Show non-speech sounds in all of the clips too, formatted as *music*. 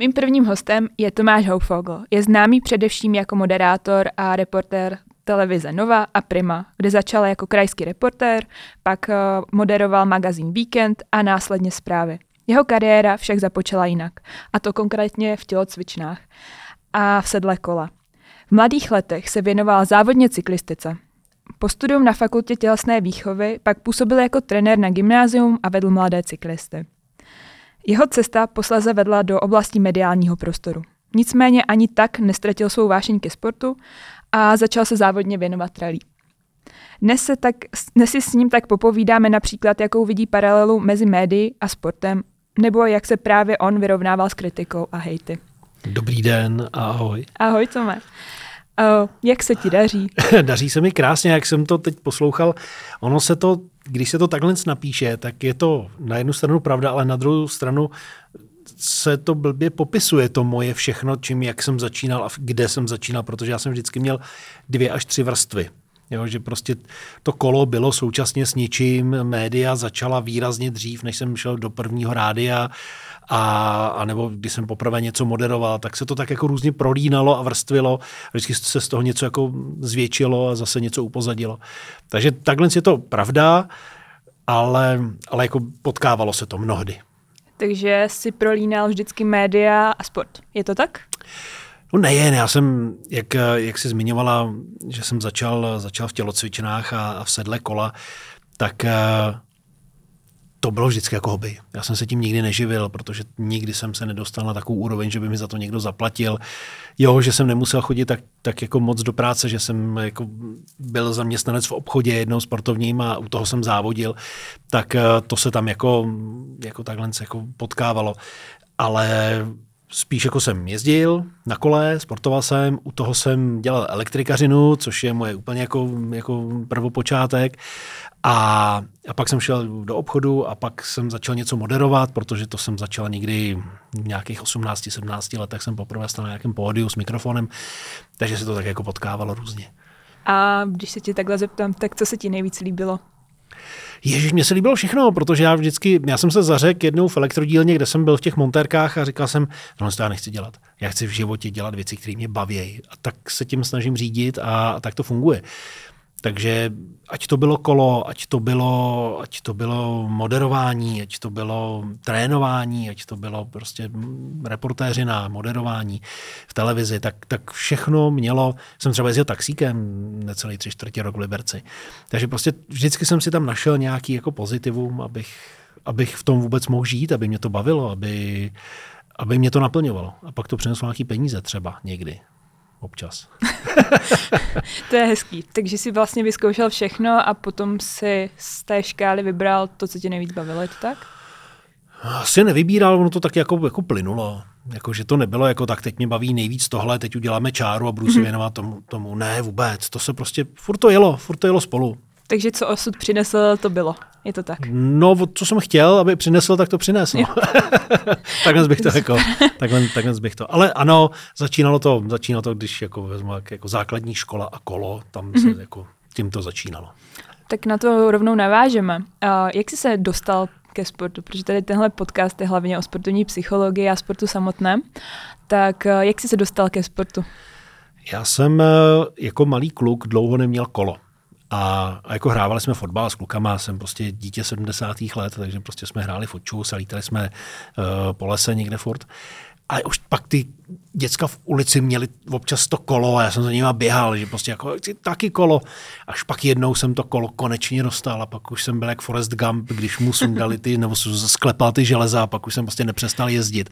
Mým prvním hostem je Tomáš Houfogl. Je známý především jako moderátor a reportér televize Nova a Prima, kde začal jako krajský reportér, pak eh, moderoval magazín Weekend a následně zprávy. Jeho kariéra však započala jinak, a to konkrétně v tělocvičnách a v sedle kola. V mladých letech se věnoval závodně cyklistice. Po studium na fakultě tělesné výchovy pak působil jako trenér na gymnázium a vedl mladé cyklisty. Jeho cesta posleze vedla do oblasti mediálního prostoru. Nicméně ani tak nestratil svou vášeň ke sportu a začal se závodně věnovat rally. Dnes, se tak, dnes si s ním tak popovídáme například, jakou vidí paralelu mezi médií a sportem, nebo jak se právě on vyrovnával s kritikou a hejty. Dobrý den, ahoj. Ahoj, Tome. Uh, jak se ti daří? *laughs* daří se mi krásně, jak jsem to teď poslouchal. Ono se to, když se to takhle napíše, tak je to na jednu stranu pravda, ale na druhou stranu se to blbě popisuje, to moje všechno, čím, jak jsem začínal a kde jsem začínal, protože já jsem vždycky měl dvě až tři vrstvy. Jo, že prostě to kolo bylo současně s ničím, média začala výrazně dřív, než jsem šel do prvního rádia, a, a nebo když jsem poprvé něco moderoval, tak se to tak jako různě prolínalo a vrstvilo. Vždycky se z toho něco jako zvětšilo a zase něco upozadilo. Takže takhle je to pravda, ale, ale jako potkávalo se to mnohdy. Takže si prolínal vždycky média a sport. Je to tak? No nejen, já jsem, jak, jak jsi zmiňovala, že jsem začal, začal v tělocvičnách a, a v sedle kola, tak to bylo vždycky jako hobby. Já jsem se tím nikdy neživil, protože nikdy jsem se nedostal na takovou úroveň, že by mi za to někdo zaplatil. Jo, že jsem nemusel chodit tak, tak jako moc do práce, že jsem jako byl zaměstnanec v obchodě jednou sportovním a u toho jsem závodil, tak eh, to se tam jako, jako takhle jako potkávalo. Ale spíš jako jsem jezdil na kole, sportoval jsem, u toho jsem dělal elektrikařinu, což je moje úplně jako, jako prvopočátek a, a pak jsem šel do obchodu a pak jsem začal něco moderovat, protože to jsem začal někdy v nějakých 18-17 letech jsem poprvé stal na nějakém pódiu s mikrofonem, takže se to tak jako potkávalo různě. A když se ti takhle zeptám, tak co se ti nejvíc líbilo? Ježíš, mně se líbilo všechno, protože já vždycky, já jsem se zařekl jednou v elektrodílně, kde jsem byl v těch montérkách a říkal jsem, no to já nechci dělat. Já chci v životě dělat věci, které mě baví. A tak se tím snažím řídit a, a tak to funguje. Takže ať to bylo kolo, ať to bylo, ať to bylo moderování, ať to bylo trénování, ať to bylo prostě reportéřina, moderování v televizi, tak, tak všechno mělo, jsem třeba jezdil taxíkem necelý tři čtvrtě rok v Liberci. Takže prostě vždycky jsem si tam našel nějaký jako pozitivum, abych, abych v tom vůbec mohl žít, aby mě to bavilo, aby, aby mě to naplňovalo. A pak to přineslo nějaký peníze třeba někdy občas. *laughs* to je hezký. Takže jsi vlastně vyzkoušel všechno a potom si z té škály vybral to, co tě nejvíc bavilo, je to tak? Asi nevybíral, ono to tak jako, jako plynulo. Jako, že to nebylo jako tak, teď mě baví nejvíc tohle, teď uděláme čáru a budu se mhm. věnovat tomu, tomu. Ne, vůbec. To se prostě, furt to jelo, furt to jelo spolu. Takže co osud přinesl, to bylo. Je to tak? No, co jsem chtěl, aby přinesl, tak to přinesl. *laughs* takhle bych to jako, takhle, takhle bych to. Ale ano, začínalo to, začínalo to, když jako vezmu jako základní škola a kolo, tam se mm-hmm. jako tím to začínalo. Tak na to rovnou navážeme. Uh, jak jsi se dostal ke sportu? Protože tady tenhle podcast je hlavně o sportovní psychologii a sportu samotném. Tak uh, jak jsi se dostal ke sportu? Já jsem jako malý kluk dlouho neměl kolo. A, a jako hrávali jsme fotbal s klukama, jsem prostě dítě 70. let, takže prostě jsme hráli fotču, a lítali jsme uh, po lese někde furt. A už pak ty děcka v ulici měli občas to kolo a já jsem za nimi běhal, že prostě jako taky kolo. Až pak jednou jsem to kolo konečně dostal a pak už jsem byl jak Forrest Gump, když mu sundali ty, nebo sklepal ty železa a pak už jsem prostě nepřestal jezdit.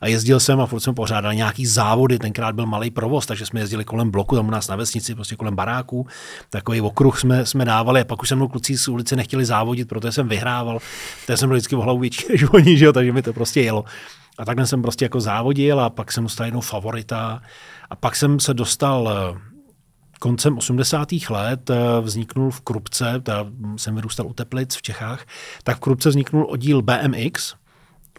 A jezdil jsem a furt jsem pořádal nějaký závody, tenkrát byl malý provoz, takže jsme jezdili kolem bloku, tam u nás na vesnici, prostě kolem baráků. Takový okruh jsme, jsme dávali a pak už se mnou kluci z ulice nechtěli závodit, protože jsem vyhrával. To jsem byl vždycky o hlavu větší než oni, že jo, takže mi to prostě jelo. A takhle jsem prostě jako závodil a pak jsem dostal jednou favorita. A pak jsem se dostal eh, koncem 80. let eh, vzniknul v Krupce, teda jsem vyrůstal u Teplic v Čechách, tak v Krupce vzniknul oddíl BMX,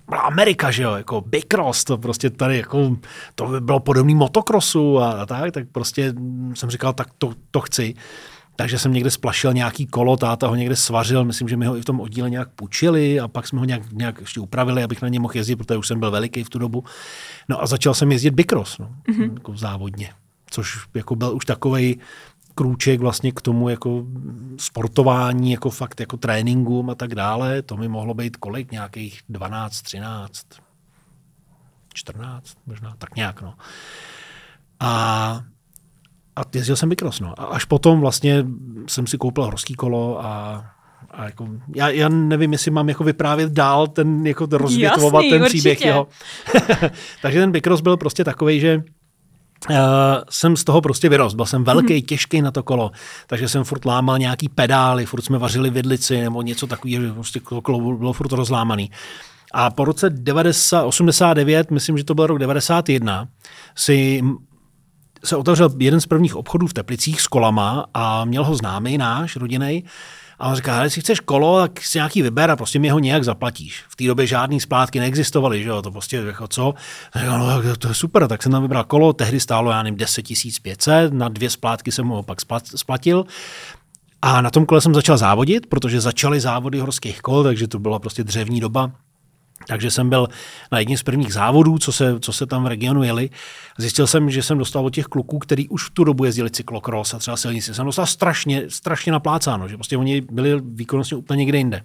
byla Amerika, že jo, jako Big Cross, to prostě tady jako, to by bylo podobný motokrosu a, a tak, tak prostě jsem říkal, tak to, to chci. Takže jsem někde splašil nějaký kolo, táta ho někde svařil, myslím, že mi ho i v tom oddíle nějak půjčili a pak jsme ho nějak, nějak ještě upravili, abych na ně mohl jezdit, protože už jsem byl veliký v tu dobu. No a začal jsem jezdit bikros, no, mm-hmm. jako závodně, což jako byl už takový krůček vlastně k tomu jako sportování, jako fakt jako tréninkům a tak dále. To mi mohlo být kolik? Nějakých 12, 13, 14 možná, tak nějak no. A a jezdil jsem bikros, no. A až potom vlastně jsem si koupil horský kolo a a jako, já, já, nevím, jestli mám jako vyprávět dál ten, jako rozvětvovat Jasný, ten určitě. příběh jeho. *laughs* Takže ten bikros byl prostě takový, že Uh, jsem z toho prostě vyrost. Byl jsem velký, mm-hmm. těžký na to kolo, takže jsem furt lámal nějaký pedály, furt jsme vařili vidlici nebo něco takového, že prostě to kolo bylo furt rozlámaný. A po roce 90, 89, myslím, že to byl rok 91, si se otevřel jeden z prvních obchodů v Teplicích s kolama a měl ho známý náš, rodinej. A on říká, jestli chceš kolo, tak si nějaký vyber a prostě mi ho nějak zaplatíš. V té době žádné splátky neexistovaly, že jo, to prostě jako co. A říká, no, to je super, tak jsem tam vybral kolo, tehdy stálo, já nevím, 10 500, na dvě splátky jsem ho pak splatil. A na tom kole jsem začal závodit, protože začaly závody horských kol, takže to byla prostě dřevní doba. Takže jsem byl na jedním z prvních závodů, co se, co se tam v regionu jeli. Zjistil jsem, že jsem dostal od těch kluků, který už v tu dobu jezdili cyklokros a třeba silnici, jsem dostal strašně, strašně naplácáno, že prostě oni byli výkonnostně úplně někde jinde.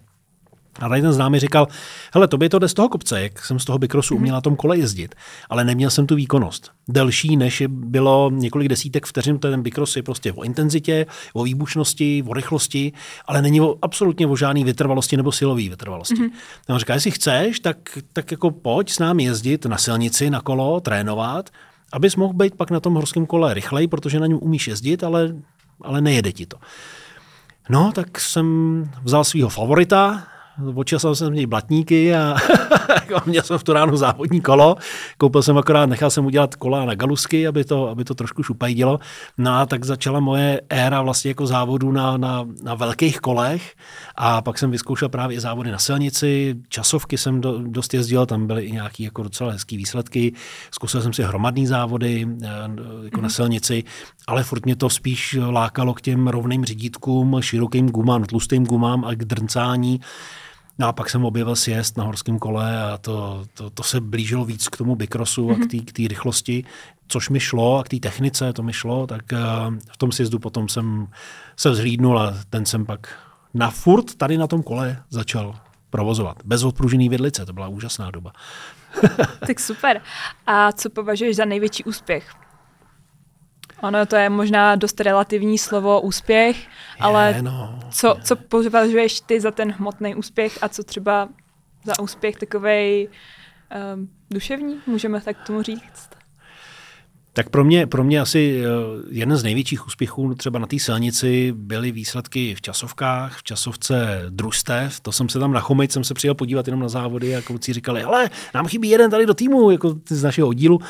A tady ten známý říkal, hele, to by to jde z toho kopce, jak jsem z toho bikrosu uměl na tom kole jezdit, ale neměl jsem tu výkonnost. Delší, než bylo několik desítek vteřin, ten bikros je prostě o intenzitě, o výbušnosti, o rychlosti, ale není o, absolutně o žádný vytrvalosti nebo silové vytrvalosti. Mm-hmm. On říká, jestli chceš, tak, tak jako pojď s námi jezdit na silnici, na kolo, trénovat, abys mohl být pak na tom horském kole rychlej, protože na něm umíš jezdit, ale, ale nejede ti to. No, tak jsem vzal svého favorita, Očesal jsem z něj blatníky a *laughs* *laughs* měl jsem v tu ránu závodní kolo. Koupil jsem akorát, nechal jsem udělat kola na galusky, aby to, aby to trošku šupajdilo. No a tak začala moje éra vlastně jako závodů na, na, na velkých kolech a pak jsem vyzkoušel právě závody na silnici, časovky jsem do, dost jezdil, tam byly i nějaké jako docela hezké výsledky. Zkusil jsem si hromadné závody eh, jako mm. na mhm. silnici, ale furt mě to spíš lákalo k těm rovným řídítkům, širokým gumám, tlustým gumám a k drncání. No a pak jsem objevil sjezd na horském kole a to, to, to se blížilo víc k tomu bikrosu mm-hmm. a k té rychlosti, což mi šlo a k té technice to mi šlo, tak uh, v tom sjezdu potom jsem se vzhlídnul a ten jsem pak na furt tady na tom kole začal provozovat. Bez odpružený vidlice, to byla úžasná doba. *laughs* tak super. A co považuješ za největší úspěch? Ono to je možná dost relativní slovo úspěch, ale je, no, co, co považuješ ty za ten hmotný úspěch a co třeba za úspěch takovej um, duševní, můžeme tak tomu říct? Tak pro mě, pro mě asi eh, jeden z největších úspěchů třeba na té silnici byly výsledky v časovkách, v časovce družstev. To jsem se tam na Chomejc, jsem se přijel podívat jenom na závody a kluci říkali, ale nám chybí jeden tady do týmu, jako z našeho oddílu.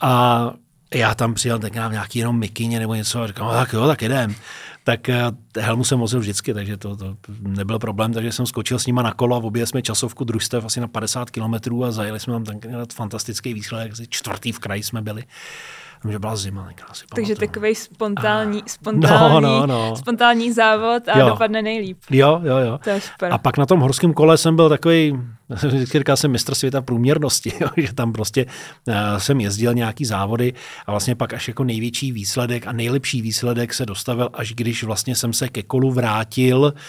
A já tam přijel tak nám nějaký jenom mikině nebo něco a říkám, no, tak jo, tak jedem. Tak eh, helmu jsem vozil vždycky, takže to, to nebyl problém, takže jsem skočil s nima na kolo a objeli jsme časovku družstev asi na 50 kilometrů a zajeli jsme tam ten fantastický výsledek, čtvrtý v kraji jsme byli že byla zima. Asi Takže takový spontánní, spontánní, no, no, no. spontánní závod a jo. dopadne nejlíp. Jo, jo, jo. To je super. A pak na tom horském kole jsem byl takový, říkal jsem mistr světa průměrnosti, *laughs* jo, že tam prostě uh, jsem jezdil nějaký závody a vlastně pak až jako největší výsledek a nejlepší výsledek se dostavil, až když vlastně jsem se ke kolu vrátil uh,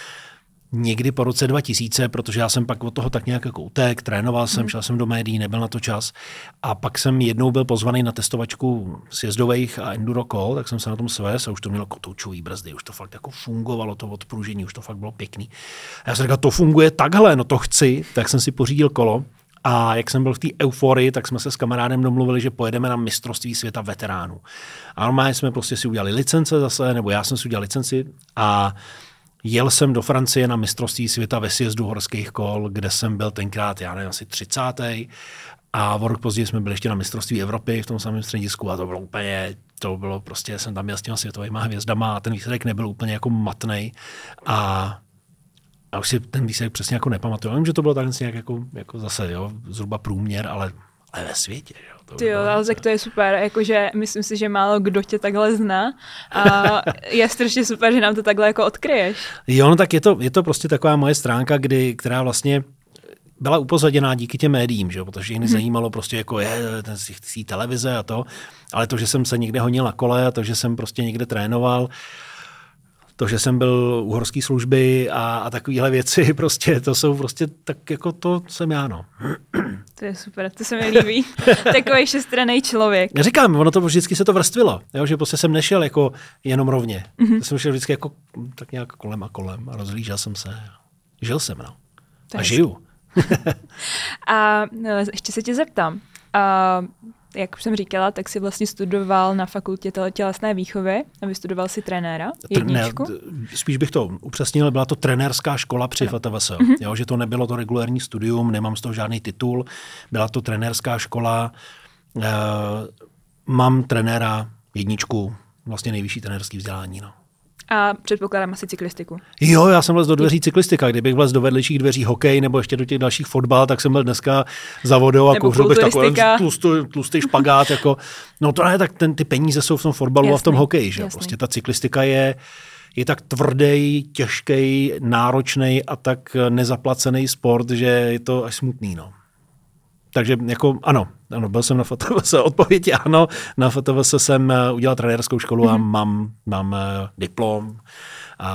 někdy po roce 2000, protože já jsem pak od toho tak nějak jako utek, trénoval jsem, hmm. šel jsem do médií, nebyl na to čas. A pak jsem jednou byl pozvaný na testovačku sjezdových a enduro kol, tak jsem se na tom svést a už to mělo kotoučový brzdy, už to fakt jako fungovalo, to odpružení, už to fakt bylo pěkný. A já jsem říkal, to funguje takhle, no to chci, tak jsem si pořídil kolo. A jak jsem byl v té euforii, tak jsme se s kamarádem domluvili, že pojedeme na mistrovství světa veteránů. A normálně jsme prostě si udělali licence zase, nebo já jsem si udělal licenci a Jel jsem do Francie na mistrovství světa ve sjezdu horských kol, kde jsem byl tenkrát, já nevím, asi 30. A o rok později jsme byli ještě na mistrovství Evropy v tom samém středisku a to bylo úplně, to bylo prostě, jsem tam měl s těma světovými hvězdama a ten výsledek nebyl úplně jako matný. A a už si ten výsledek přesně jako nepamatuju. Vím, že to bylo tak nějak jako, jako zase, jo, zhruba průměr, ale ale ve světě. Jo. To Ty jo, ale tak to je super, jakože myslím si, že málo kdo tě takhle zná a *laughs* je strašně super, že nám to takhle jako odkryješ. Jo, no tak je to, je to prostě taková moje stránka, kdy, která vlastně byla upozaděná díky těm médiím, že? protože jich nezajímalo prostě jako je ten si televize a to, ale to, že jsem se někde honil na kole a to, že jsem prostě někde trénoval, to, že jsem byl u horské služby a, a takovéhle věci, *laughs* prostě to jsou prostě tak jako to jsem já, no. To je super, to se mi líbí. *laughs* Takový šestrený člověk. Já říkám, ono to vždycky se to vrstvilo, jo, že prostě jsem nešel jako jenom rovně. Mm-hmm. jsem šel vždycky jako tak nějak kolem a kolem a rozlížel jsem se. Žil jsem, no. To a žiju. *laughs* a no, ještě se tě zeptám. A jak už jsem říkala, tak si vlastně studoval na fakultě tělesné výchovy a vystudoval si trenéra, jedničku. spíš bych to upřesnil, byla to trenérská škola při FTVS, mm-hmm. jo, že to nebylo to regulární studium, nemám z toho žádný titul, byla to trenérská škola, e, mám trenéra jedničku, vlastně nejvyšší trenérský vzdělání. No. A předpokládám asi cyklistiku. Jo, já jsem vlez do dveří cyklistika. Kdybych vlez do vedlejších dveří hokej nebo ještě do těch dalších fotbal, tak jsem byl dneska za vodou a kouřil bych takový tlustý, tlustý špagát. jako, no to ne, tak ten, ty peníze jsou v tom fotbalu jasný, a v tom hokeji. Že? Prostě ta cyklistika je, je tak tvrdý, těžký, náročný a tak nezaplacený sport, že je to až smutný. No. Takže jako ano, ano, byl jsem na FTVS. *laughs* Odpověď je ano. Na FTVS jsem eh, udělal trenérskou školu mm-hmm. a mhm. mám, mám eh, diplom a,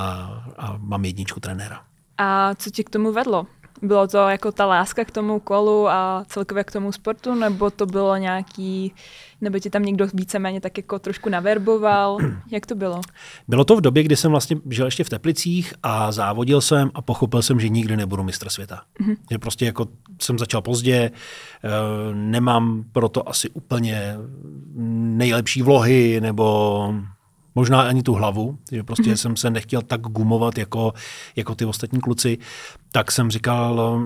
a mám jedničku trenéra. A co ti k tomu vedlo? Bylo to jako ta láska k tomu kolu a celkově k tomu sportu, nebo to bylo nějaký, nebo ti tam někdo víceméně tak jako trošku naverboval? *clears throat* Jak to bylo? Bylo to v době, kdy jsem vlastně žil ještě v Teplicích a závodil jsem a pochopil jsem, že nikdy nebudu mistr světa. Mm-hmm. Že prostě jako jsem začal pozdě, eh, nemám proto asi úplně nejlepší vlohy nebo možná ani tu hlavu, že prostě mm-hmm. jsem se nechtěl tak gumovat jako, jako ty ostatní kluci, tak jsem říkal,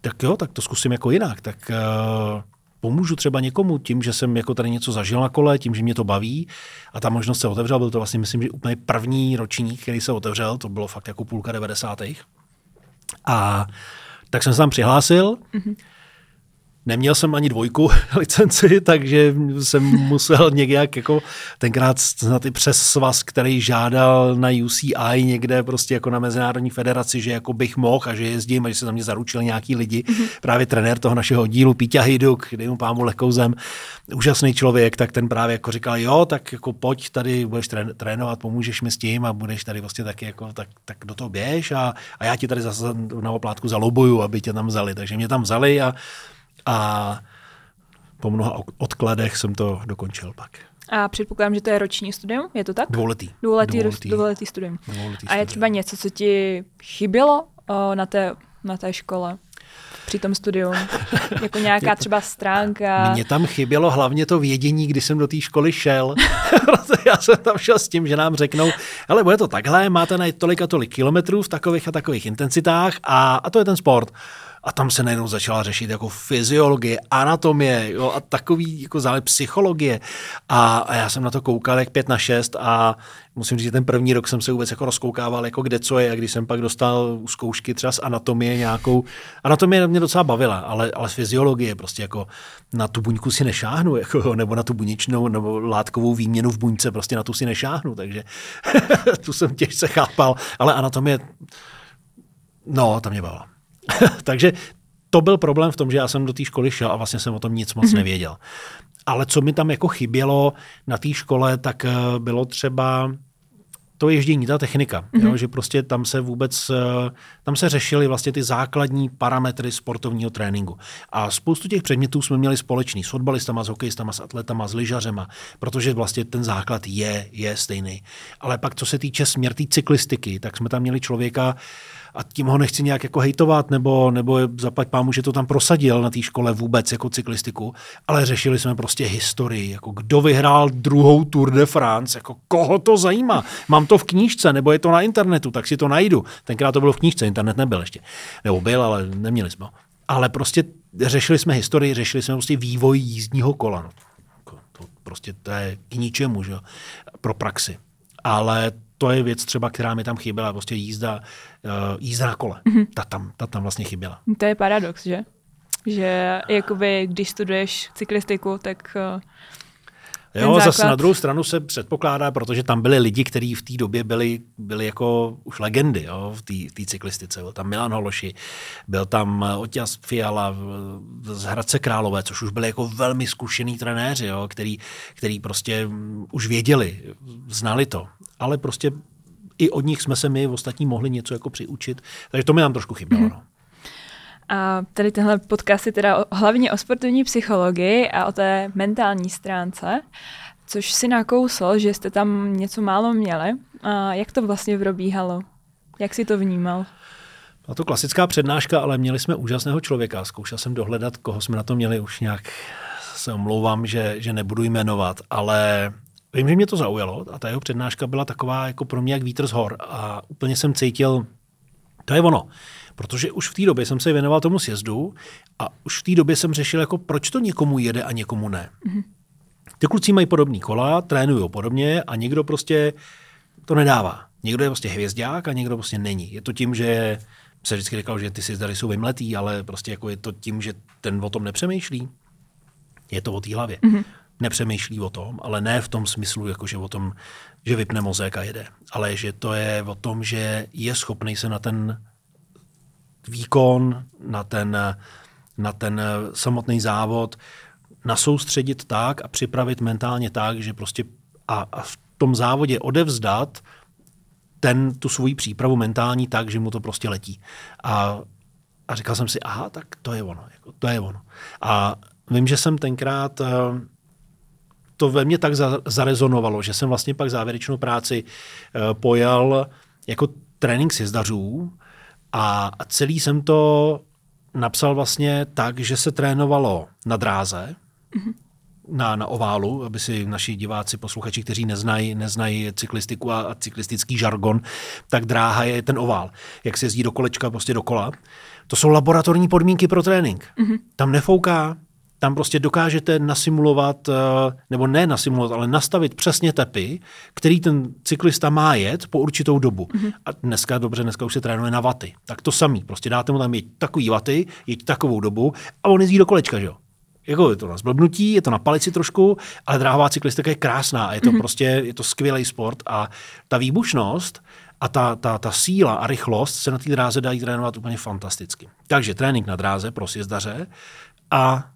tak jo, tak to zkusím jako jinak, tak uh, pomůžu třeba někomu tím, že jsem jako tady něco zažil na kole, tím, že mě to baví a ta možnost se otevřela, byl to vlastně myslím, že úplně první ročník, který se otevřel, to bylo fakt jako půlka 90. A tak jsem se tam přihlásil, mm-hmm. Neměl jsem ani dvojku *laughs* licenci, takže jsem musel nějak jako tenkrát snad i přes svaz, který žádal na UCI někde prostě jako na Mezinárodní federaci, že jako bych mohl a že jezdím a že se tam mě zaručili nějaký lidi. Mm-hmm. Právě trenér toho našeho dílu, Pítě Hiduk, dej mu pámu lehkou zem, úžasný člověk, tak ten právě jako říkal, jo, tak jako pojď tady, budeš trénovat, pomůžeš mi s tím a budeš tady vlastně taky jako, tak, tak do toho běž a, a já ti tady zase na oplátku zalobuju, aby tě tam vzali. Takže mě tam vzali a a po mnoha odkladech jsem to dokončil pak. A předpokládám, že to je roční studium, je to tak? Dvouletý. Dvouletý, dvouletý, dvouletý studium. Dvouletý a je třeba něco, co ti chybělo o, na, té, na té škole? při tom studiu? *laughs* Jako nějaká třeba stránka? Mně tam chybělo hlavně to vědění, kdy jsem do té školy šel. *laughs* Já jsem tam šel s tím, že nám řeknou, ale bude to takhle, máte na tolik a tolik kilometrů v takových a takových intenzitách a, a to je ten sport. A tam se najednou začala řešit jako fyziologie, anatomie jo, a takový jako zále psychologie. A, a, já jsem na to koukal jak pět na šest a musím říct, že ten první rok jsem se vůbec jako rozkoukával, jako kde co je. A když jsem pak dostal zkoušky třeba z anatomie nějakou, anatomie mě docela bavila, ale, ale fyziologie prostě jako na tu buňku si nešáhnu, *laughs* jako, nebo na tu buněčnou nebo látkovou výměnu v buňce, prostě na tu si nešáhnu, takže *laughs* tu jsem těžce chápal, ale anatomie, no, tam mě bavila. *laughs* Takže to byl problém v tom, že já jsem do té školy šel a vlastně jsem o tom nic moc mm-hmm. nevěděl. Ale co mi tam jako chybělo na té škole, tak eh, bylo třeba to ježdění, ta technika, mm-hmm. jo, mhm. že prostě tam se vůbec, eh, tam se řešily vlastně ty základní parametry sportovního tréninku. A spoustu těch předmětů jsme měli společný s fotbalistama, s hokejistama, s atletama, s lyžařema, protože vlastně ten základ je, je stejný. Ale pak, co se týče směr té cyklistiky, tak jsme tam měli člověka, a tím ho nechci nějak jako hejtovat, nebo, nebo zaplať pámu, že to tam prosadil na té škole vůbec jako cyklistiku, ale řešili jsme prostě historii, jako kdo vyhrál druhou Tour de France, jako koho to zajímá. Mám to v knížce, nebo je to na internetu, tak si to najdu. Tenkrát to bylo v knížce, internet nebyl ještě. Nebo byl, ale neměli jsme. Ale prostě řešili jsme historii, řešili jsme prostě vývoj jízdního kola. No. To prostě to je k ničemu, že? pro praxi. Ale to je věc třeba, která mi tam chyběla, prostě jízda, uh, jízda na kole. Mm-hmm. Ta, tam, ta tam vlastně chyběla. To je paradox, že? Že jakoby, když studuješ cyklistiku, tak uh, Jo, zase na druhou stranu se předpokládá, protože tam byli lidi, kteří v té době byli, byli jako už legendy jo, v té cyklistice. Byl tam Milan Hološi, byl tam Otěz Fiala z Hradce Králové, což už byli jako velmi zkušený trenéři, jo, který, který prostě už věděli, znali to. Ale prostě i od nich jsme se my ostatní mohli něco jako přiučit. Takže to mi tam trošku chybělo. Mm-hmm. No. A tady tenhle podcast je teda hlavně o sportovní psychologii a o té mentální stránce, což si nakousl, že jste tam něco málo měli. A jak to vlastně probíhalo? Jak si to vnímal? Byla to klasická přednáška, ale měli jsme úžasného člověka. Zkoušel jsem dohledat, koho jsme na to měli už nějak se omlouvám, že, že nebudu jmenovat, ale vím, že mě to zaujalo a ta jeho přednáška byla taková jako pro mě jak vítr z hor a úplně jsem cítil, to je ono. Protože už v té době jsem se věnoval tomu sjezdu a už v té době jsem řešil, jako proč to někomu jede a někomu ne. Mm-hmm. Ty kluci mají podobný kola, trénují podobně a někdo prostě to nedává. Někdo je prostě hvězdák a někdo prostě není. Je to tím, že se vždycky říkal, že ty sjezdary jsou vymletý, ale prostě jako je to tím, že ten o tom nepřemýšlí. Je to o té hlavě. Mm-hmm. Nepřemýšlí o tom, ale ne v tom smyslu, jako že o tom, že vypne mozek a jede. Ale že to je o tom, že je schopný se na ten výkon, na ten, na ten samotný závod nasoustředit tak a připravit mentálně tak, že prostě a, a v tom závodě odevzdat ten, tu svoji přípravu mentální tak, že mu to prostě letí. A, a říkal jsem si, aha, tak to je ono, jako, to je ono. A vím, že jsem tenkrát eh, to ve mně tak za, zarezonovalo, že jsem vlastně pak závěrečnou práci uh, pojal jako trénink sjezdařů a celý jsem to napsal vlastně tak, že se trénovalo na dráze, mm-hmm. na, na oválu, aby si naši diváci, posluchači, kteří neznají, neznají cyklistiku a, a cyklistický žargon, tak dráha je ten ovál. Jak se jezdí do kolečka, prostě do kola. To jsou laboratorní podmínky pro trénink. Mm-hmm. Tam nefouká, tam prostě dokážete nasimulovat, eh, nebo ne nasimulovat, ale nastavit přesně tepy, který ten cyklista má jet po určitou dobu. Mm-hmm. A dneska, dobře, dneska už se trénuje na vaty. Tak to samý, prostě dáte mu tam jeď takový vaty, jeď takovou dobu a on jezdí do kolečka, že jo. Jako je to na zblbnutí, je to na palici trošku, ale dráhová cyklistika je krásná a je to mm-hmm. prostě, je to skvělý sport a ta výbušnost a ta, ta, ta síla a rychlost se na té dráze dají trénovat úplně fantasticky. Takže trénink na dráze pro sjezdaře a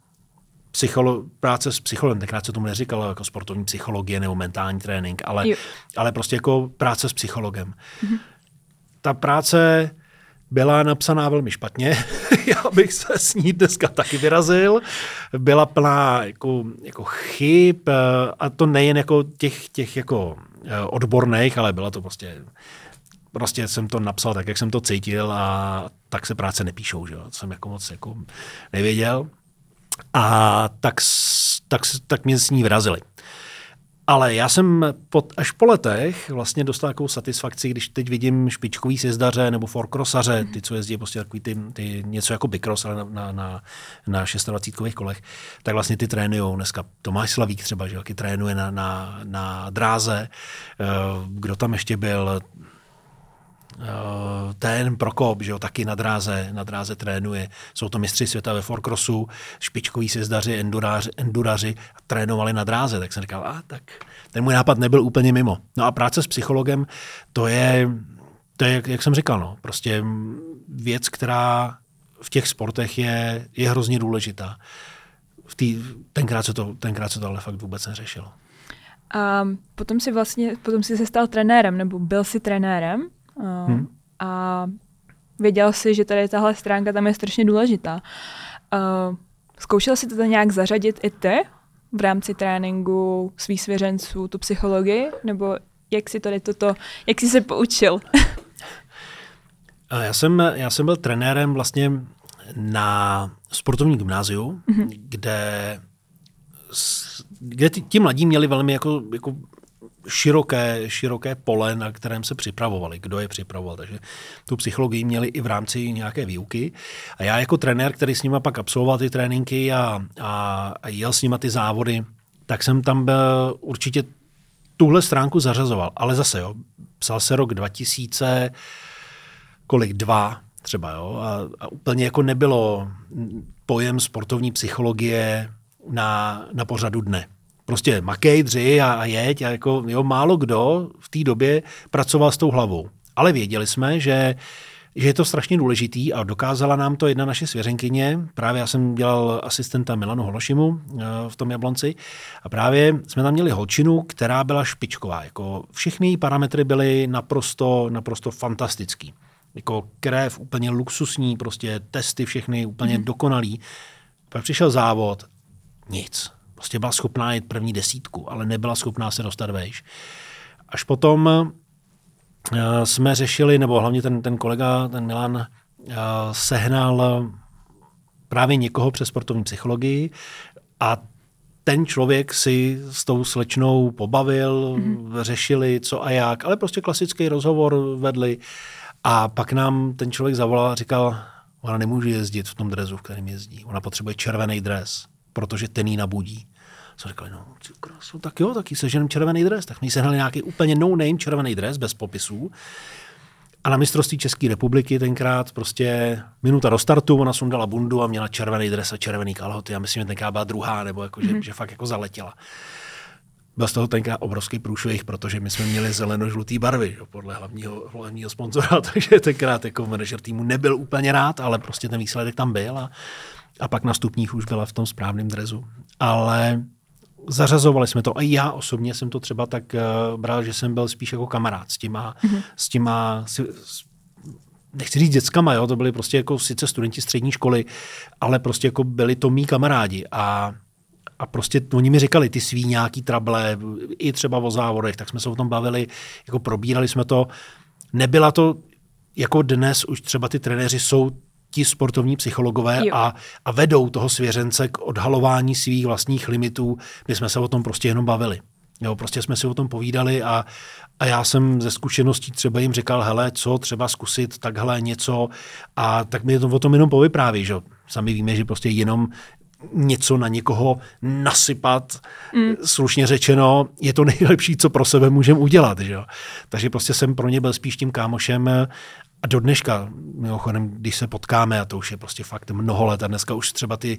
psycholo, práce s psychologem, tenkrát se tomu neříkalo jako sportovní psychologie nebo mentální trénink, ale, ale prostě jako práce s psychologem. Mm-hmm. Ta práce byla napsaná velmi špatně, *laughs* já bych se s ní dneska taky vyrazil. Byla plná jako, jako chyb eh, a to nejen jako těch, těch jako eh, odborných, ale byla to prostě prostě jsem to napsal tak, jak jsem to cítil a tak se práce nepíšou, že jo? Jsem jako moc jako nevěděl. A tak, tak, tak mě s ní vrazili. Ale já jsem pod, až po letech vlastně dostal takovou satisfakci, když teď vidím špičkový sjezdaře nebo forkrosaře, ty, co jezdí prostě takový ty, ty něco jako bikros, ale na, na, na, na 26 kolech, tak vlastně ty trénujou dneska. Tomáš Slavík třeba, že trénuje na, na, na dráze. Eh, kdo tam ještě byl? Eh, ten Prokop, že jo, taky na dráze, na dráze trénuje. Jsou to mistři světa ve forkrosu, špičkoví sezdaři, enduráři, enduraři a trénovali na dráze. Tak jsem říkal, a tak ten můj nápad nebyl úplně mimo. No a práce s psychologem, to je, to je jak, jak jsem říkal, no, prostě věc, která v těch sportech je, je hrozně důležitá. V tý, tenkrát, se to, tenkrát se to ale fakt vůbec neřešilo. A potom si vlastně, potom si se stal trenérem, nebo byl si trenérem hmm. A věděl si, že tady tahle stránka tam je strašně důležitá. Uh, zkoušel si to nějak zařadit i ty v rámci tréninku svých svěřenců, tu psychologii? Nebo jak si tady toto, jak jsi se poučil? *laughs* já, jsem, já jsem byl trenérem vlastně na sportovním gymnáziu, mm-hmm. kde, kde ti, ti mladí měli velmi jako, jako široké, široké pole, na kterém se připravovali, kdo je připravoval. Takže tu psychologii měli i v rámci nějaké výuky. A já jako trenér, který s nima pak absolvoval ty tréninky a, a, a jel s nima ty závody, tak jsem tam byl určitě tuhle stránku zařazoval. Ale zase, jo, psal se rok 2000, kolik, dva třeba, jo, a, a úplně jako nebylo, pojem sportovní psychologie na, na pořadu dne. Prostě makej, dři a, a jeď. A jako, jo, málo kdo v té době pracoval s tou hlavou. Ale věděli jsme, že že je to strašně důležitý a dokázala nám to jedna naše svěřenkyně. Právě já jsem dělal asistenta Milanu Hološimu eh, v tom Jablonci a právě jsme tam měli holčinu, která byla špičková. Jako všechny její parametry byly naprosto, naprosto fantastický. Jako krev úplně luxusní, prostě testy všechny úplně mm. dokonalý. Pak přišel závod, nic. Prostě byla schopná jít první desítku, ale nebyla schopná se dostat vejš. Až potom Eh, jsme řešili, nebo hlavně ten, ten kolega, ten Milan, eh, sehnal právě někoho přes sportovní psychologii a ten člověk si s tou slečnou pobavil, mm-hmm. řešili co a jak, ale prostě klasický rozhovor vedli a pak nám ten člověk zavolal a říkal, ona nemůže jezdit v tom drezu, v kterém jezdí. Ona potřebuje červený dres, protože ten ji nabudí jsme říkali, no, krásu, tak jo, taky seženem červený dres. Tak jsme sehnali nějaký úplně no-name červený dres bez popisů. A na mistrovství České republiky tenkrát prostě minuta do startu, ona sundala bundu a měla červený dres a červený kalhoty. Já myslím, že tenkrát byla druhá, nebo jako, že, mhm. že, fakt jako zaletěla. Byl z toho tenkrát obrovský průšvih, protože my jsme měli zeleno-žlutý barvy jo, podle hlavního, hlavního sponzora, *laughs* takže tenkrát jako manažer týmu nebyl úplně rád, ale prostě ten výsledek tam byl a, a pak na stupních už byla v tom správném drezu. Ale zařazovali jsme to. A já osobně jsem to třeba tak uh, bral, že jsem byl spíš jako kamarád s těma, mm-hmm. s těma s, nechci říct dětskama, jo, to byli prostě jako sice studenti střední školy, ale prostě jako byli to mý kamarádi a a prostě oni mi říkali ty svý nějaký trable, i třeba o závodech, tak jsme se o tom bavili, jako probírali jsme to. Nebyla to, jako dnes už třeba ty trenéři jsou ti sportovní psychologové a, a vedou toho svěřence k odhalování svých vlastních limitů. My jsme se o tom prostě jenom bavili. Jo, prostě jsme si o tom povídali a, a já jsem ze zkušeností třeba jim říkal, hele, co třeba zkusit takhle něco a tak mi to o tom jenom povypráví, že Sami víme, že prostě jenom něco na někoho nasypat, mm. slušně řečeno, je to *laughs* nejlepší, co pro sebe můžeme udělat. Že? Takže prostě jsem pro ně byl spíš tím kámošem a do dneška, mimochodem, když se potkáme, a to už je prostě fakt mnoho let, a dneska už třeba ty,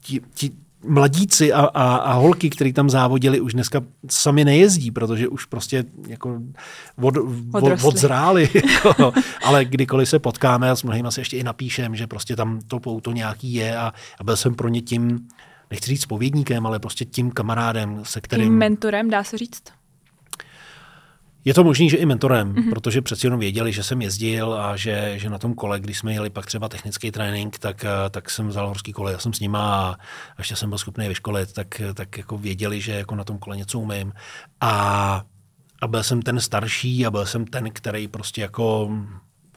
ti, ti mladíci a, a, a holky, kteří tam závodili, už dneska sami nejezdí, protože už prostě jako od, od, odzráli. *laughs* Jako, ale kdykoliv se potkáme a s mnohými se ještě i napíšem, že prostě tam to pouto nějaký je a, a byl jsem pro ně tím, nechci říct spovědníkem, ale prostě tím kamarádem, se kterým... Tím mentorem, dá se říct? Je to možný, že i mentorem, mm-hmm. protože přeci jenom věděli, že jsem jezdil a že, že na tom kole, když jsme jeli pak třeba technický trénink, tak, eh, tak jsem vzal horský kole, já jsem s nima a ještě jsem byl schopný vyškolit, tak, tak jako věděli, že jako na tom kole něco umím. A, a byl jsem ten starší a byl jsem ten, který prostě jako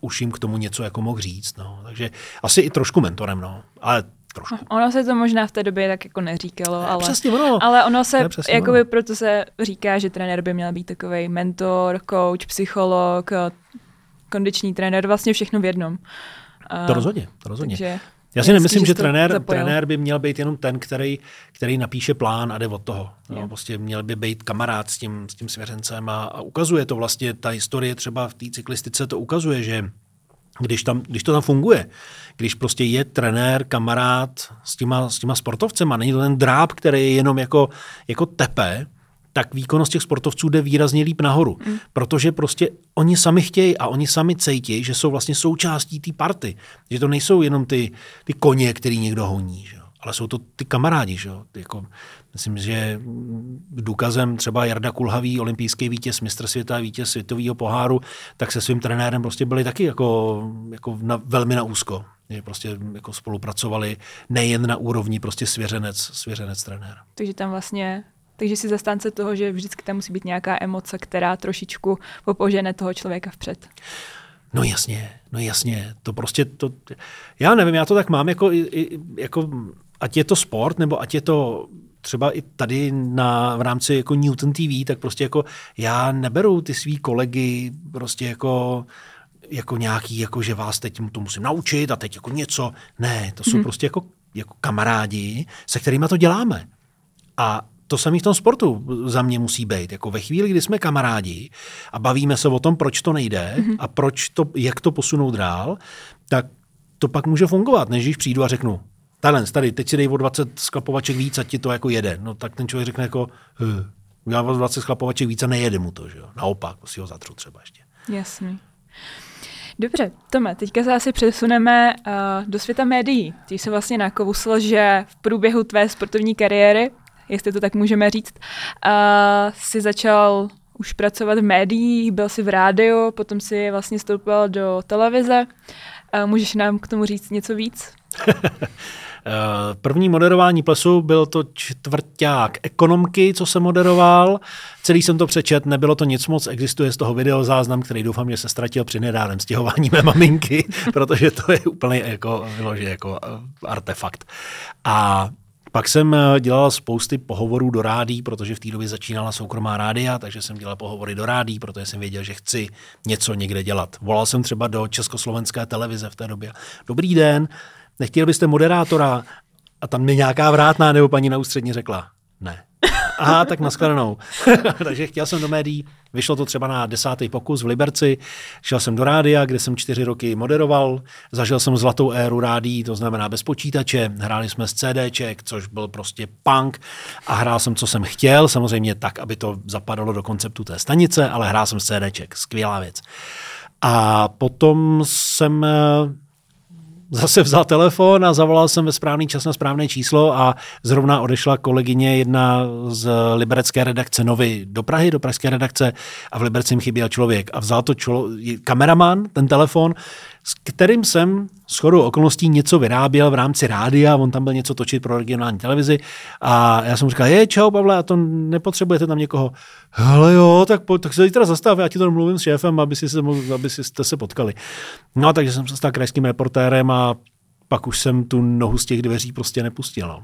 už jim k tomu něco jako mohl říct. No. Takže asi i trošku mentorem, no. ale trošku. Ono se to možná v té době tak jako neříkalo, ale, přesně ono. ale ono se, přesně jakoby ono. proto se říká, že trenér by měl být takový mentor, coach, psycholog, kondiční trenér, vlastně všechno v jednom. To rozhodně, to rozhodně. Takže já si nemyslím, že trenér, trenér by měl být jenom ten, který, který napíše plán a jde od toho. No, prostě měl by být kamarád s tím, s tím svěřencem a, a ukazuje to vlastně, ta historie třeba v té cyklistice to ukazuje, že když, tam, když to tam funguje, když prostě je trenér, kamarád s těma, s těma sportovcema, není to ten dráb, který je jenom jako, jako tepe, tak výkonnost těch sportovců jde výrazně líp nahoru. Mm. Protože prostě oni sami chtějí a oni sami cítí, že jsou vlastně součástí té party. Že to nejsou jenom ty, ty koně, který někdo honí. Že? Ale jsou to ty kamarádi. Že? Jako, myslím, že důkazem třeba Jarda Kulhavý, olympijský vítěz, mistr světa, vítěz světového poháru, tak se svým trenérem prostě byli taky jako, jako na, velmi na úzko. Že prostě jako spolupracovali nejen na úrovni prostě svěřenec, svěřenec trenér. Takže tam vlastně takže si zastánce toho, že vždycky tam musí být nějaká emoce, která trošičku popožene toho člověka vpřed. No jasně, no jasně, to prostě, to, já nevím, já to tak mám, jako, jako ať je to sport, nebo ať je to třeba i tady na, v rámci jako Newton TV, tak prostě jako já neberu ty svý kolegy prostě jako jako nějaký, jako že vás teď to musím naučit a teď jako něco. Ne, to jsou mm-hmm. prostě jako, jako kamarádi, se kterými to děláme. A to samé v tom sportu za mě musí být. Jako ve chvíli, kdy jsme kamarádi a bavíme se o tom, proč to nejde mm-hmm. a proč to, jak to posunout dál, tak to pak může fungovat, než když přijdu a řeknu, talent, tady, teď si dej o 20 sklapovaček víc a ti to jako jede. No tak ten člověk řekne jako, hm, já o 20 sklapovaček víc a nejede mu to, že jo. Naopak, si ho zatřu třeba ještě. Jasný. Dobře, Tome, teďka se asi přesuneme uh, do světa médií. Ty jsi vlastně nakousl, že v průběhu tvé sportovní kariéry, jestli to tak můžeme říct, uh, si začal už pracovat v médiích, byl si v rádiu, potom si vlastně stoupil do televize. Můžeš nám k tomu říct něco víc? *laughs* Eh, první moderování plesu byl to čtvrták ekonomky, co jsem moderoval. Celý jsem to přečet, nebylo to nic moc, existuje z toho videozáznam, který doufám, že se ztratil při nedávném stěhování mé maminky, *laughs* protože to je úplně jako, jako eh, artefakt. A pak jsem eh, dělal spousty pohovorů do rádí, protože v té době začínala soukromá rádia, takže jsem dělal pohovory do rádí, protože jsem věděl, že chci něco někde dělat. Volal jsem třeba do Československé televize v té době. Dobrý den, nechtěl byste moderátora? A tam mi nějaká vrátná nebo paní na ústřední řekla, ne. Aha, tak nashledanou. *laughs* Takže chtěl jsem do médií, vyšlo to třeba na desátý pokus v Liberci, šel jsem do rádia, kde jsem čtyři roky moderoval, zažil jsem zlatou éru rádií, to znamená bez počítače, hráli jsme z CDček, což byl prostě punk. A hrál jsem, co jsem chtěl, samozřejmě tak, aby to zapadalo do konceptu té stanice, ale hrál jsem z CDček, skvělá věc. A potom jsem zase vzal telefon a zavolal jsem ve správný čas na správné číslo a zrovna odešla kolegyně jedna z liberecké redakce Novy do Prahy, do pražské redakce a v Liberci jim chyběl člověk. A vzal to člo, kameraman, ten telefon s kterým jsem s chodou okolností něco vyráběl v rámci rádia, on tam byl něco točit pro regionální televizi a já jsem říkal, je, čau Pavle, a to nepotřebujete tam někoho. Hele jo, tak, po, tak se zítra zastav, já ti to mluvím s šéfem, aby, si se, aby si jste se potkali. No takže jsem se stal krajským reportérem a pak už jsem tu nohu z těch dveří prostě nepustil. No.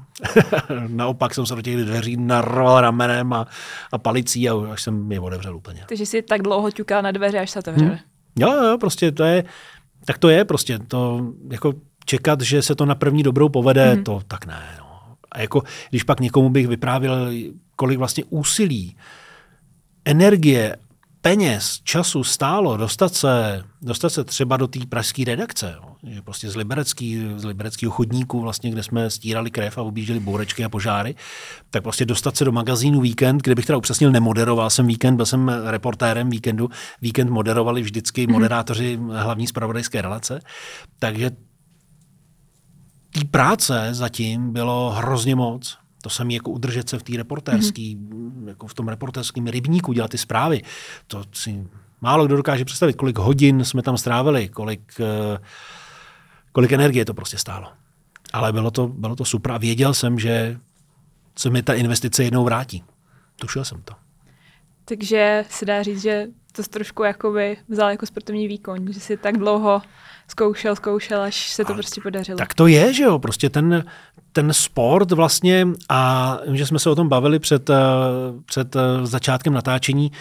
*laughs* Naopak jsem se do těch dveří narval ramenem a, a palicí a až jsem je otevřel úplně. Takže jsi tak dlouho ťukal na dveře, až se otevřeli. Hmm. Jo, jo, prostě to je, tak to je prostě, to jako čekat, že se to na první dobrou povede, mm. to tak ne. No. A jako, když pak někomu bych vyprávěl, kolik vlastně úsilí, energie, peněz, času stálo dostat se, dostat se třeba do té pražské redakce, jo. že prostě z, liberecký, z libereckého chodníku, vlastně, kde jsme stírali krev a objížděli bourečky a požáry, tak prostě dostat se do magazínu Víkend, kde bych teda upřesnil, nemoderoval jsem Víkend, byl jsem reportérem Víkendu, Víkend moderovali vždycky mhm. moderátoři hlavní zpravodajské relace, takže té práce zatím bylo hrozně moc to samé jako udržet se v té reportérský, mm-hmm. jako v tom reportérském rybníku, dělat ty zprávy. To si málo kdo dokáže představit, kolik hodin jsme tam strávili, kolik, eh, kolik energie to prostě stálo. Ale bylo to, bylo to super a věděl jsem, že se mi ta investice jednou vrátí. Tušil jsem to. Takže se dá říct, že to trošku jakoby vzal jako sportovní výkon, že si tak dlouho zkoušel, zkoušel, až se to a prostě podařilo. Tak to je, že jo, prostě ten, ten sport vlastně, a že jsme se o tom bavili před, eh, před eh, začátkem natáčení,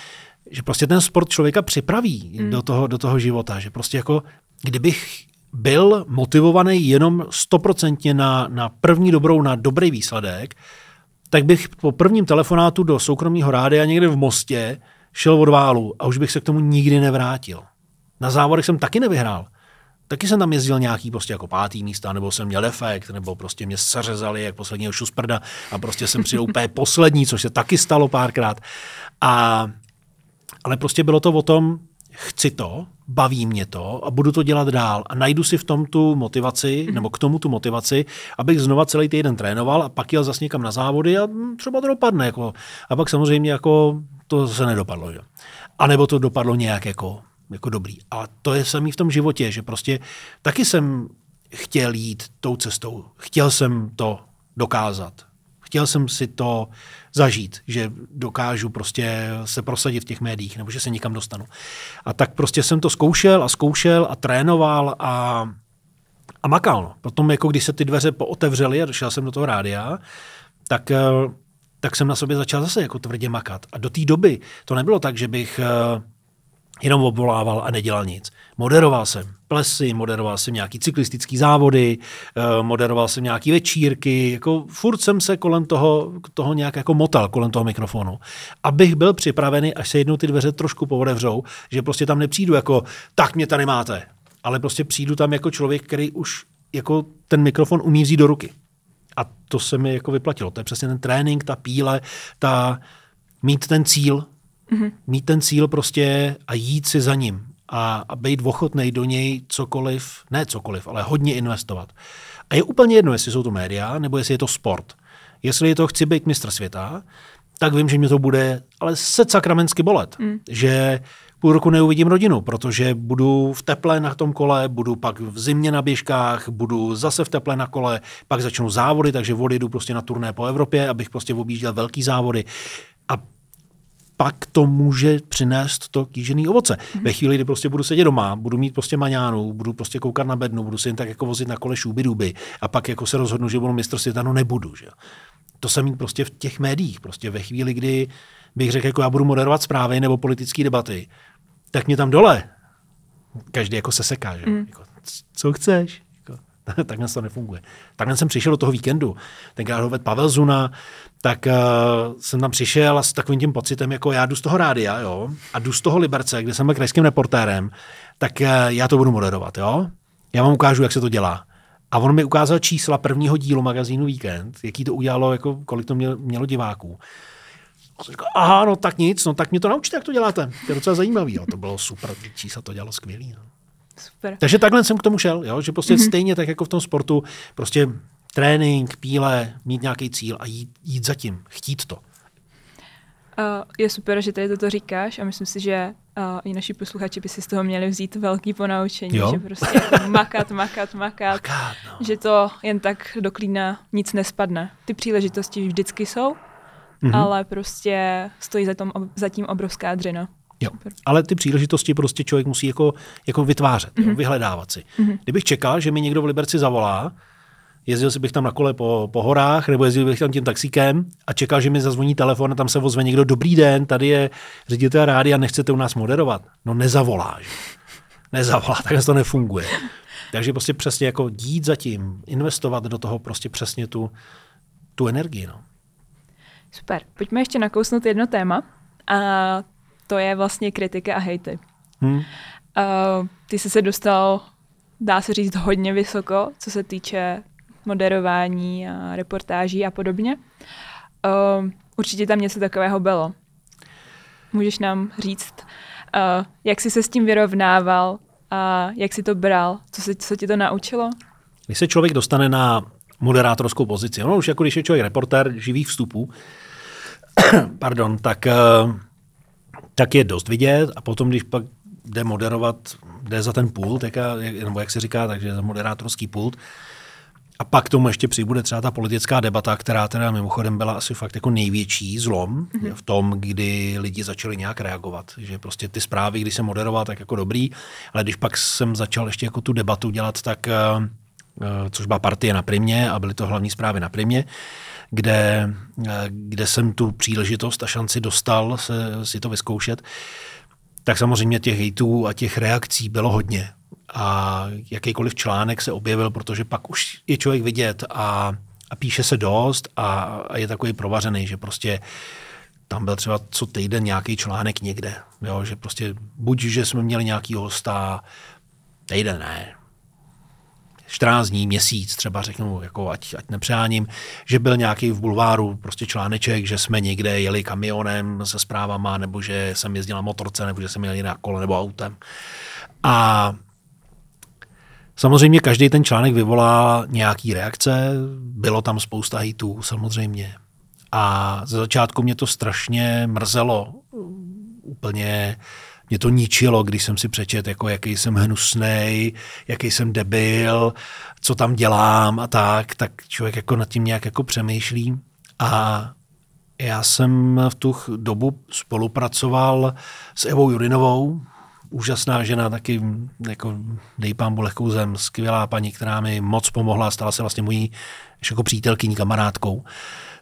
že prostě ten sport člověka připraví mm. do, toho, do toho života, že prostě jako kdybych byl motivovaný jenom stoprocentně na, na první dobrou, na dobrý výsledek, tak bych po prvním telefonátu do soukromého rádia někde v Mostě šel od válu a už bych se k tomu nikdy nevrátil. Na závodech jsem taky nevyhrál. Taky jsem tam jezdil nějaký prostě jako pátý místa, nebo jsem měl efekt, nebo prostě mě seřezali jak posledního šusprda a prostě jsem přijel úplně *laughs* poslední, což se taky stalo párkrát. A, ale prostě bylo to o tom, chci to, baví mě to a budu to dělat dál. A najdu si v tom tu motivaci, mm. nebo k tomu tu motivaci, abych znova celý týden trénoval a pak jel zase někam na závody a třeba to dopadne. Jako. A pak samozřejmě jako to se nedopadlo. Že? A nebo to dopadlo nějak jako jako dobrý. A to je samý v tom životě, že prostě taky jsem chtěl jít tou cestou. Chtěl jsem to dokázat. Chtěl jsem si to zažít, že dokážu prostě se prosadit v těch médiích nebo že se někam dostanu. A tak prostě jsem to zkoušel a zkoušel a trénoval a, a makal. Potom, jako když se ty dveře pootevřely a došel jsem do toho rádia, tak, eh, tak jsem na sobě začal zase jako tvrdě makat. A do té doby to nebylo tak, že bych eh, jenom obvolával a nedělal nic. Moderoval jsem plesy, moderoval jsem nějaký cyklistický závody, eh, moderoval jsem nějaký večírky, jako furt jsem se kolem toho, toho nějak jako motal kolem toho mikrofonu, abych byl připravený, až se jednou ty dveře trošku povodevřou, že prostě tam nepřijdu jako, tak mě tady máte, ale prostě přijdu tam jako člověk, který už jako ten mikrofon umí vzít do ruky. To se mi jako vyplatilo. To je přesně ten trénink, ta píle, ta mít ten cíl, mm-hmm. mít ten cíl prostě a jít si za ním a, a být ochotný do něj cokoliv, ne cokoliv, ale hodně investovat. A je úplně jedno, jestli jsou to média, nebo jestli je to sport. Jestli je to chci být mistr světa, tak vím, že mě to bude ale se sakramensky bolet. Mm. Že půl roku neuvidím rodinu, protože budu v teple na tom kole, budu pak v zimě na běžkách, budu zase v teple na kole, pak začnu závody, takže odjedu prostě na turné po Evropě, abych prostě objížděl velký závody. A pak to může přinést to kýžený ovoce. Mm-hmm. Ve chvíli, kdy prostě budu sedět doma, budu mít prostě maňánu, budu prostě koukat na bednu, budu si jen tak jako vozit na kole šuby duby a pak jako se rozhodnu, že budu mistr světa, no nebudu. Že? To jsem mít prostě v těch médiích. Prostě ve chvíli, kdy bych řekl, jako já budu moderovat zprávy nebo politické debaty, tak mě tam dole každý jako se seká. Že? Mm. Jako, co chceš? Jako, *laughs* takhle to nefunguje. Takhle jsem přišel do toho víkendu. Tenkrát ho vedl Pavel Zuna, tak uh, jsem tam přišel a s takovým tím pocitem, jako já jdu z toho rádia, jo, a jdu z toho Liberce, kde jsem byl krajským reportérem, tak uh, já to budu moderovat, jo. Já vám ukážu, jak se to dělá. A on mi ukázal čísla prvního dílu magazínu Weekend, jaký to udělalo, jako kolik to mělo, mělo diváků. A jsem říkal, aha, no tak nic, no tak mě to naučte, jak to děláte. To je docela zajímavý, jo. to bylo super, čísla to dělalo skvělý. No. Super. Takže takhle jsem k tomu šel, jo? že prostě mm-hmm. stejně tak jako v tom sportu, prostě trénink, píle, mít nějaký cíl a jít, jít za tím, chtít to. Uh, je super, že tady toto říkáš a myslím si, že uh, i naši posluchači by si z toho měli vzít velký ponaučení, jo? že prostě jako *laughs* makat, makat, makat, makat no. že to jen tak do klína nic nespadne. Ty příležitosti vždycky jsou, mm-hmm. ale prostě stojí za, tom, za tím obrovská dřina. Jo. Ale ty příležitosti prostě člověk musí jako, jako vytvářet, mm-hmm. jo, mhm. vyhledávat si. Mm-hmm. Kdybych čekal, že mi někdo v Liberci zavolá, jezdil si bych tam na kole po, po horách, nebo jezdil bych tam tím taxíkem a čekal, že mi zazvoní telefon a tam se ozve někdo, dobrý den, tady je ředitel rádia, nechcete u nás moderovat. No nezavolá, že? Nezavolá, takhle to nefunguje. Takže prostě přesně jako jít za tím, investovat do toho prostě přesně tu, tu energii. No. Super. Pojďme ještě nakousnout jedno téma a to je vlastně kritika a hejty. Hmm. Uh, ty jsi se dostal, dá se říct, hodně vysoko, co se týče moderování a reportáží a podobně. Uh, určitě tam něco takového bylo. Můžeš nám říct, uh, jak jsi se s tím vyrovnával a jak jsi to bral? Co, se, co ti to naučilo? Když se člověk dostane na moderátorskou pozici, ono už jako když je člověk reportér živých vstupů, *clears throat* pardon, tak, uh, tak je dost vidět a potom, když pak jde moderovat, jde za ten pult, jak, nebo jak se říká, takže za moderátorský pult, a pak tomu ještě přibude třeba ta politická debata, která teda mimochodem byla asi fakt jako největší zlom mm-hmm. v tom, kdy lidi začali nějak reagovat. Že prostě ty zprávy, když jsem moderoval, tak jako dobrý, ale když pak jsem začal ještě jako tu debatu dělat, tak uh, což byla partie na primě a byly to hlavní zprávy na primě, kde, uh, kde jsem tu příležitost a šanci dostal se, si to vyzkoušet, tak samozřejmě těch hejtů a těch reakcí bylo hodně. A jakýkoliv článek se objevil, protože pak už je člověk vidět a, a píše se dost a, a je takový provařený, že prostě tam byl třeba co týden nějaký článek někde, jo, že prostě buď, že jsme měli nějaký hosta, týden ne, 14 dní, měsíc, třeba řeknu, jako ať, ať nepřáním, že byl nějaký v bulváru prostě článeček, že jsme někde jeli kamionem se zprávama, nebo že jsem jezdil na motorce, nebo že jsem jel na kole nebo autem. A Samozřejmě každý ten článek vyvolá nějaký reakce, bylo tam spousta hejtů samozřejmě. A ze začátku mě to strašně mrzelo. Úplně mě to ničilo, když jsem si přečet, jako jaký jsem hnusnej, jaký jsem debil, co tam dělám a tak, tak člověk jako nad tím nějak jako přemýšlí. A já jsem v tu dobu spolupracoval s Evou Jurinovou, úžasná žena, taky jako dej pán lehkou zem, skvělá paní, která mi moc pomohla, stala se vlastně mojí jako přítelkyní, kamarádkou.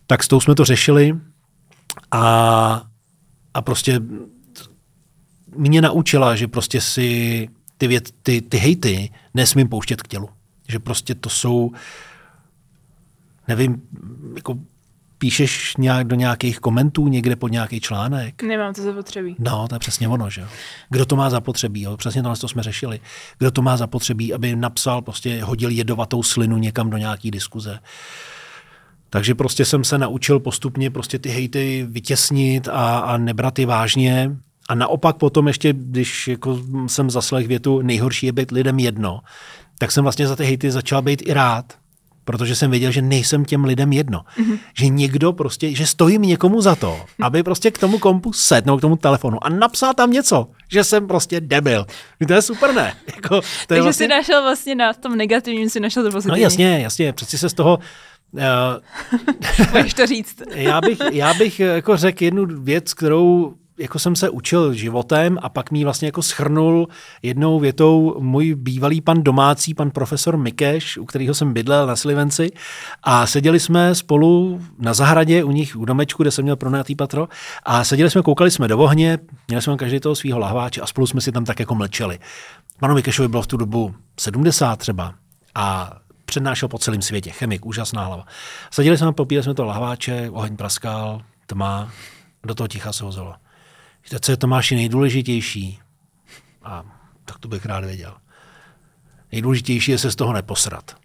Tak s tou jsme to řešili a, a prostě mě naučila, že prostě si ty, věc, ty, ty hejty nesmím pouštět k tělu. Že prostě to jsou, nevím, jako píšeš nějak do nějakých komentů někde pod nějaký článek? Nemám to zapotřebí. No, to je přesně ono, že jo. Kdo to má zapotřebí, jo? přesně tohle to jsme řešili. Kdo to má zapotřebí, aby napsal, prostě hodil jedovatou slinu někam do nějaký diskuze. Takže prostě jsem se naučil postupně prostě ty hejty vytěsnit a, a nebrat je vážně. A naopak potom ještě, když jako jsem zaslech větu, nejhorší je být lidem jedno, tak jsem vlastně za ty hejty začal být i rád, protože jsem věděl, že nejsem těm lidem jedno. Mm-hmm. Že někdo prostě, že stojím někomu za to, aby prostě k tomu kompu sednul, k tomu telefonu a napsal tam něco, že jsem prostě debil. To je super, ne? *laughs* Jako, to Takže vlastně... si našel vlastně na tom negativním, si našel to pozitivní. No jasně, jasně, přeci se z toho... Uh, *laughs* Můžeš to říct. *laughs* já, bych, já bych jako řekl jednu věc, kterou jako jsem se učil životem a pak mi vlastně jako schrnul jednou větou můj bývalý pan domácí, pan profesor Mikeš, u kterého jsem bydlel na Slivenci a seděli jsme spolu na zahradě u nich u domečku, kde jsem měl pronajatý patro a seděli jsme, koukali jsme do ohně, měli jsme každý toho svého lahváče a spolu jsme si tam tak jako mlčeli. Panu Mikešovi bylo v tu dobu 70 třeba a přednášel po celém světě, chemik, úžasná hlava. Seděli jsme, popíjeli jsme to lahváče, oheň praskal, tma, do toho ticha se hozelo. Víte, co je Tomáši nejdůležitější? A tak to bych rád věděl. Nejdůležitější je se z toho neposrat.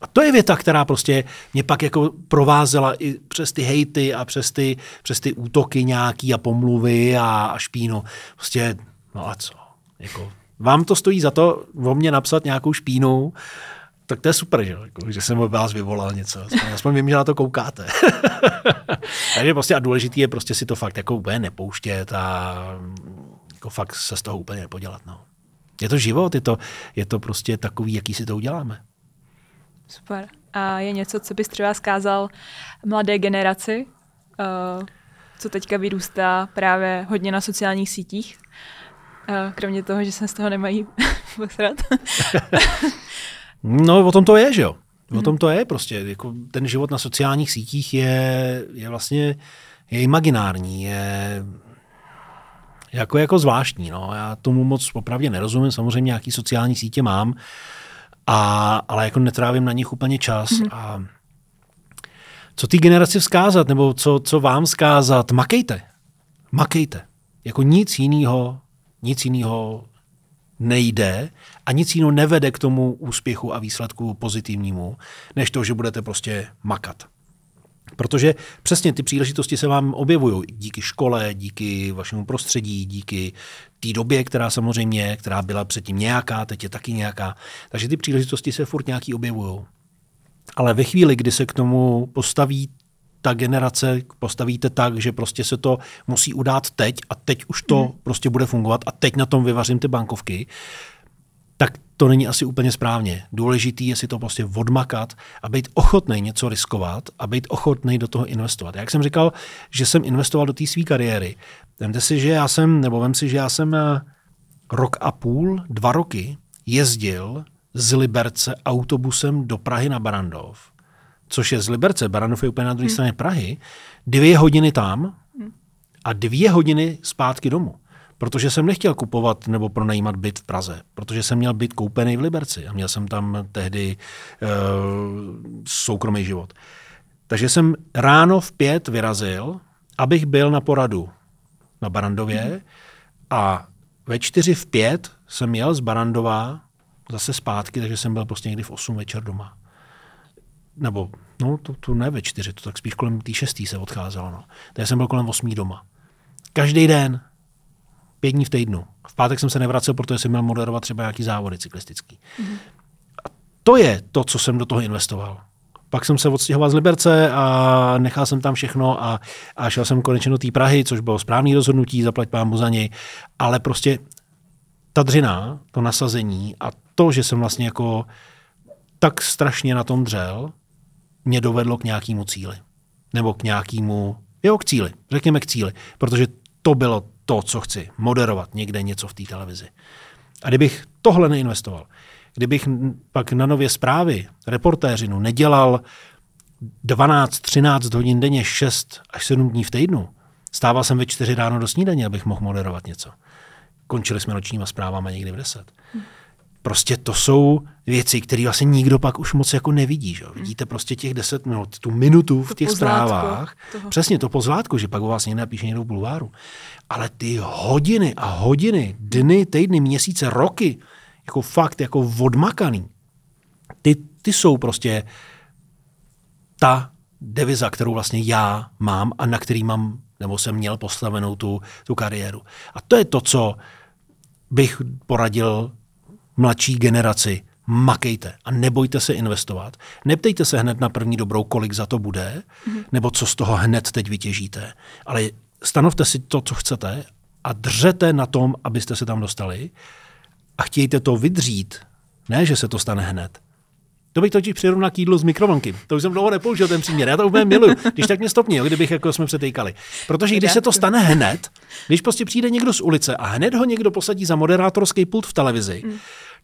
A to je věta, která prostě mě pak jako provázela i přes ty hejty a přes ty, přes ty útoky nějaký a pomluvy a, a špínu. Prostě, no a co? Jako, vám to stojí za to o mě napsat nějakou špínu, tak to je super, že, jako, že jsem od vás vyvolal něco. Aspoň, aspoň vím, že na to koukáte. *laughs* Takže prostě a důležitý je prostě si to fakt jako úplně nepouštět a jako fakt se z toho úplně nepodělat. No. Je to život, je to, je to prostě takový, jaký si to uděláme. Super. A je něco, co bys třeba zkázal mladé generaci, uh, co teďka vyrůstá právě hodně na sociálních sítích, uh, kromě toho, že se z toho nemají *laughs* posrat. *laughs* No, o tom to je, že jo. O mhm. tom to je prostě. Jako ten život na sociálních sítích je, je vlastně je imaginární, je jako, jako zvláštní. No. Já tomu moc opravdu nerozumím. Samozřejmě nějaký sociální sítě mám, a, ale jako netrávím na nich úplně čas. Mm. A co ty generaci vzkázat, nebo co, co vám vzkázat? Makejte. Makejte. Jako nic jiného, nic jiného nejde a nic jiného nevede k tomu úspěchu a výsledku pozitivnímu, než to, že budete prostě makat. Protože přesně ty příležitosti se vám objevují díky škole, díky vašemu prostředí, díky té době, která samozřejmě, která byla předtím nějaká, teď je taky nějaká. Takže ty příležitosti se furt nějaký objevují. Ale ve chvíli, kdy se k tomu postaví ta generace, postavíte tak, že prostě se to musí udát teď a teď už to hmm. prostě bude fungovat a teď na tom vyvařím ty bankovky, tak to není asi úplně správně. Důležitý je si to prostě odmakat a být ochotný něco riskovat a být ochotný do toho investovat. Jak jsem říkal, že jsem investoval do té své kariéry. Vemte si, že já jsem, nebo vem si, že já jsem eh, rok a půl, dva roky jezdil z Liberce autobusem do Prahy na Barandov, což je z Liberce, Barandov je úplně na druhé hmm. straně Prahy, dvě hodiny tam a dvě hodiny zpátky domů protože jsem nechtěl kupovat nebo pronajímat byt v Praze, protože jsem měl byt koupený v Liberci a měl jsem tam tehdy uh, soukromý život. Takže jsem ráno v pět vyrazil, abych byl na poradu na Barandově mm. a ve čtyři v pět jsem jel z Barandova zase zpátky, takže jsem byl prostě někdy v 8 večer doma. Nebo, no, to, to ne ve čtyři, to tak spíš kolem té šestý se odcházelo. No. Takže jsem byl kolem 8 doma. Každý den pět dní v týdnu. V pátek jsem se nevracel, protože jsem měl moderovat třeba nějaký závody cyklistický. Mm. A to je to, co jsem do toho investoval. Pak jsem se odstěhoval z Liberce a nechal jsem tam všechno a, a šel jsem konečně do té Prahy, což bylo správný rozhodnutí, zaplať pán za něj. Ale prostě ta dřina, to nasazení a to, že jsem vlastně jako tak strašně na tom dřel, mě dovedlo k nějakému cíli. Nebo k nějakému, jo, k cíli. Řekněme k cíli. Protože to bylo to, co chci, moderovat někde něco v té televizi. A kdybych tohle neinvestoval, kdybych pak na nově zprávy, reportéřinu nedělal 12-13 hodin denně, 6 až 7 dní v týdnu, stával jsem ve 4 ráno do snídaně, abych mohl moderovat něco. Končili jsme nočníma zprávama někdy v 10. Hmm prostě to jsou věci, které vlastně nikdo pak už moc jako nevidí. Že? Vidíte prostě těch deset minut, tu minutu v těch zprávách. Toho. Přesně to pozlátko, že pak o vás někde napíše někdo v bulváru. Ale ty hodiny a hodiny, dny, týdny, měsíce, roky, jako fakt jako odmakaný, ty, ty jsou prostě ta deviza, kterou vlastně já mám a na který mám, nebo jsem měl postavenou tu, tu kariéru. A to je to, co bych poradil mladší generaci. Makejte a nebojte se investovat. Neptejte se hned na první dobrou, kolik za to bude, mm-hmm. nebo co z toho hned teď vytěžíte. Ale stanovte si to, co chcete a držete na tom, abyste se tam dostali a chtějte to vydřít. Ne, že se to stane hned. To bych totiž přirovnal k jídlu z mikrovlnky. To už jsem dlouho nepoužil ten příměr. Já to úplně miluju. Když tak mě stopni, kdybych jako jsme přetejkali. Protože když se to stane hned, když prostě přijde někdo z ulice a hned ho někdo posadí za moderátorský pult v televizi, mm.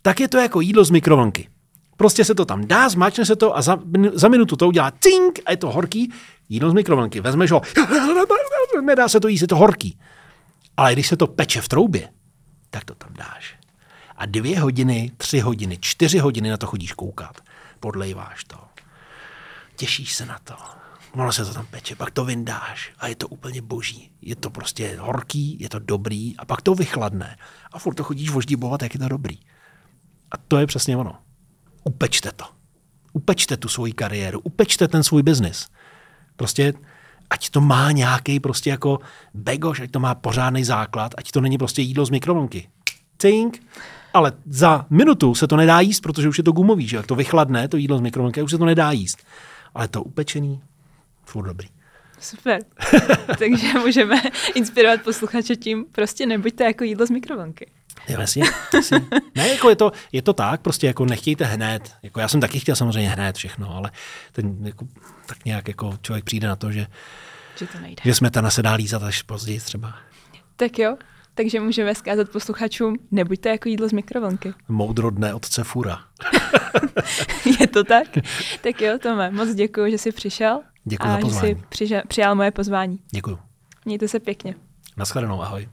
Tak je to jako jídlo z mikrovlnky. Prostě se to tam dá, zmáčne se to a za, za minutu to udělá cink a je to horký. Jídlo z mikrovlnky. Vezmeš ho, *laughs* nedá se to jíst, je to horký. Ale když se to peče v troubě, tak to tam dáš. A dvě hodiny, tři hodiny, čtyři hodiny na to chodíš koukat podlejváš to. Těšíš se na to. Ono se to tam peče, pak to vyndáš a je to úplně boží. Je to prostě horký, je to dobrý a pak to vychladne. A furt to chodíš voždibovat, jak je to dobrý. A to je přesně ono. Upečte to. Upečte tu svoji kariéru, upečte ten svůj biznis. Prostě ať to má nějaký prostě jako begoš, ať to má pořádný základ, ať to není prostě jídlo z mikrovlnky. Cink ale za minutu se to nedá jíst, protože už je to gumový, že jak to vychladne, to jídlo z mikrovlnky, už se to nedá jíst. Ale to upečený, furt dobrý. Super. *laughs* Takže můžeme inspirovat posluchače tím, prostě nebuďte jako jídlo z mikrovlnky. *laughs* Jasně, jasně. Ne, jako je to, je to tak, prostě jako nechtějte hned. Jako já jsem taky chtěl samozřejmě hned všechno, ale ten, jako, tak nějak jako člověk přijde na to, že, že, to nejde. že jsme ta se dá lízat až později třeba. Tak jo, takže můžeme zkázat posluchačům, nebuďte jako jídlo z mikrovlnky. Moudro dne otce Fura. *laughs* je to tak? Tak jo, Tome, moc děkuji, že jsi přišel. Děkuji a za pozvání. že jsi přijal moje pozvání. Děkuji. Mějte se pěkně. Naschledanou, ahoj.